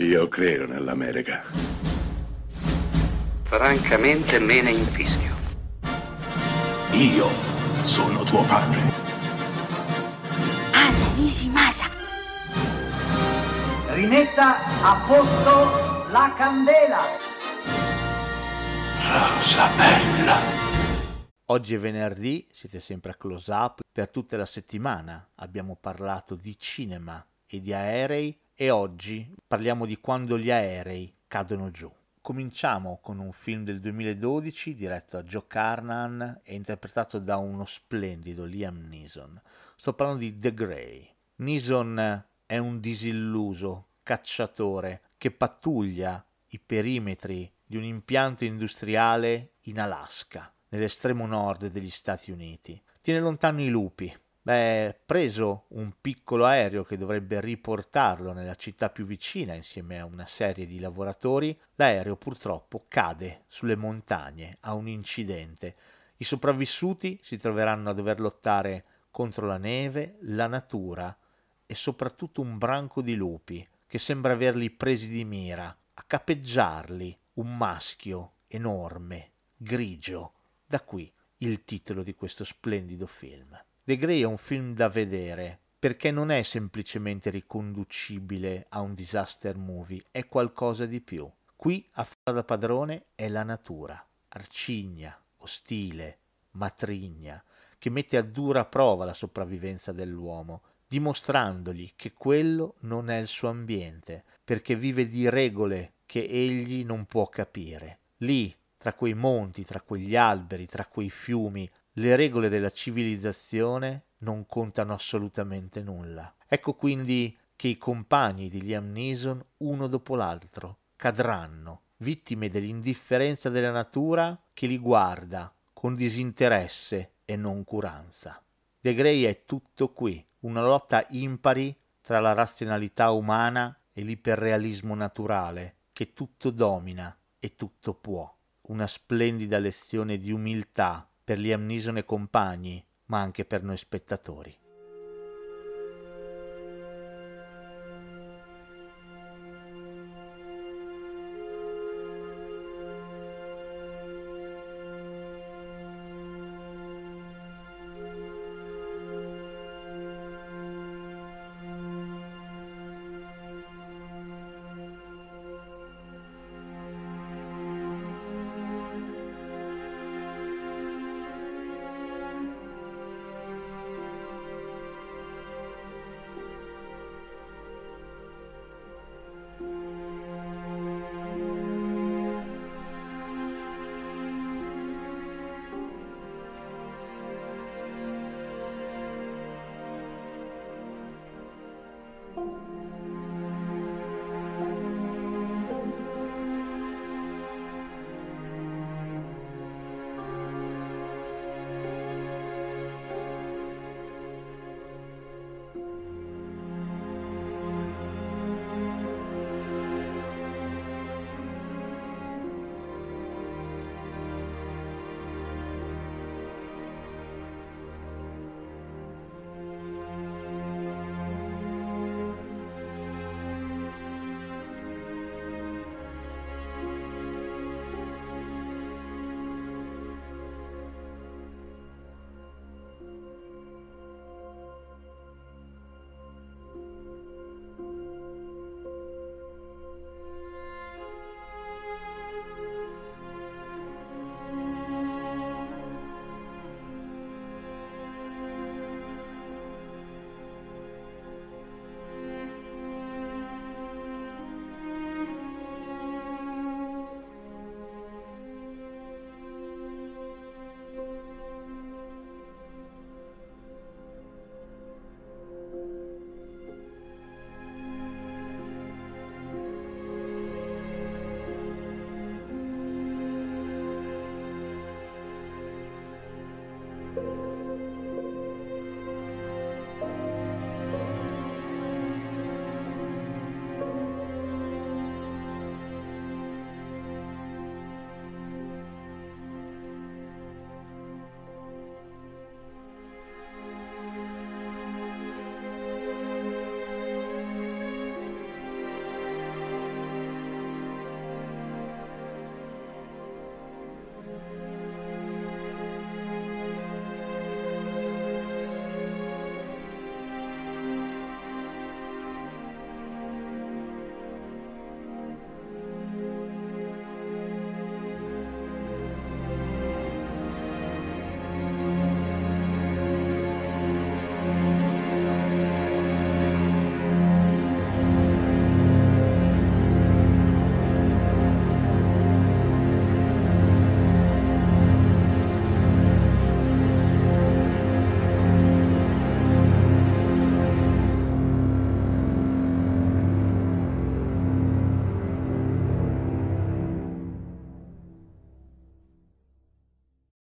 Io credo nell'America. Francamente me ne infischio. Io sono tuo padre. Anna Nishimasa. Rimetta a posto la candela. Rosa bella. Oggi è venerdì, siete sempre a Close Up. Per tutta la settimana abbiamo parlato di cinema e di aerei e oggi parliamo di quando gli aerei cadono giù. Cominciamo con un film del 2012 diretto da Joe Carnan e interpretato da uno splendido Liam Neeson. Sto parlando di The Grey. Neeson è un disilluso cacciatore che pattuglia i perimetri di un impianto industriale in Alaska, nell'estremo nord degli Stati Uniti. Tiene lontano i lupi, Beh, preso un piccolo aereo che dovrebbe riportarlo nella città più vicina insieme a una serie di lavoratori, l'aereo purtroppo cade sulle montagne a un incidente. I sopravvissuti si troveranno a dover lottare contro la neve, la natura e soprattutto un branco di lupi che sembra averli presi di mira, a capeggiarli, un maschio enorme, grigio. Da qui il titolo di questo splendido film. The Grey è un film da vedere perché non è semplicemente riconducibile a un disaster movie, è qualcosa di più. Qui a fare da padrone è la natura, arcigna, ostile, matrigna, che mette a dura prova la sopravvivenza dell'uomo, dimostrandogli che quello non è il suo ambiente, perché vive di regole che egli non può capire. Lì, tra quei monti, tra quegli alberi, tra quei fiumi, le regole della civilizzazione non contano assolutamente nulla. Ecco quindi che i compagni di Liam Neeson, uno dopo l'altro, cadranno, vittime dell'indifferenza della natura che li guarda con disinteresse e noncuranza. De Grey è tutto qui, una lotta impari tra la razionalità umana e l'iperrealismo naturale, che tutto domina e tutto può. Una splendida lezione di umiltà per Liam Neeson e compagni, ma anche per noi spettatori.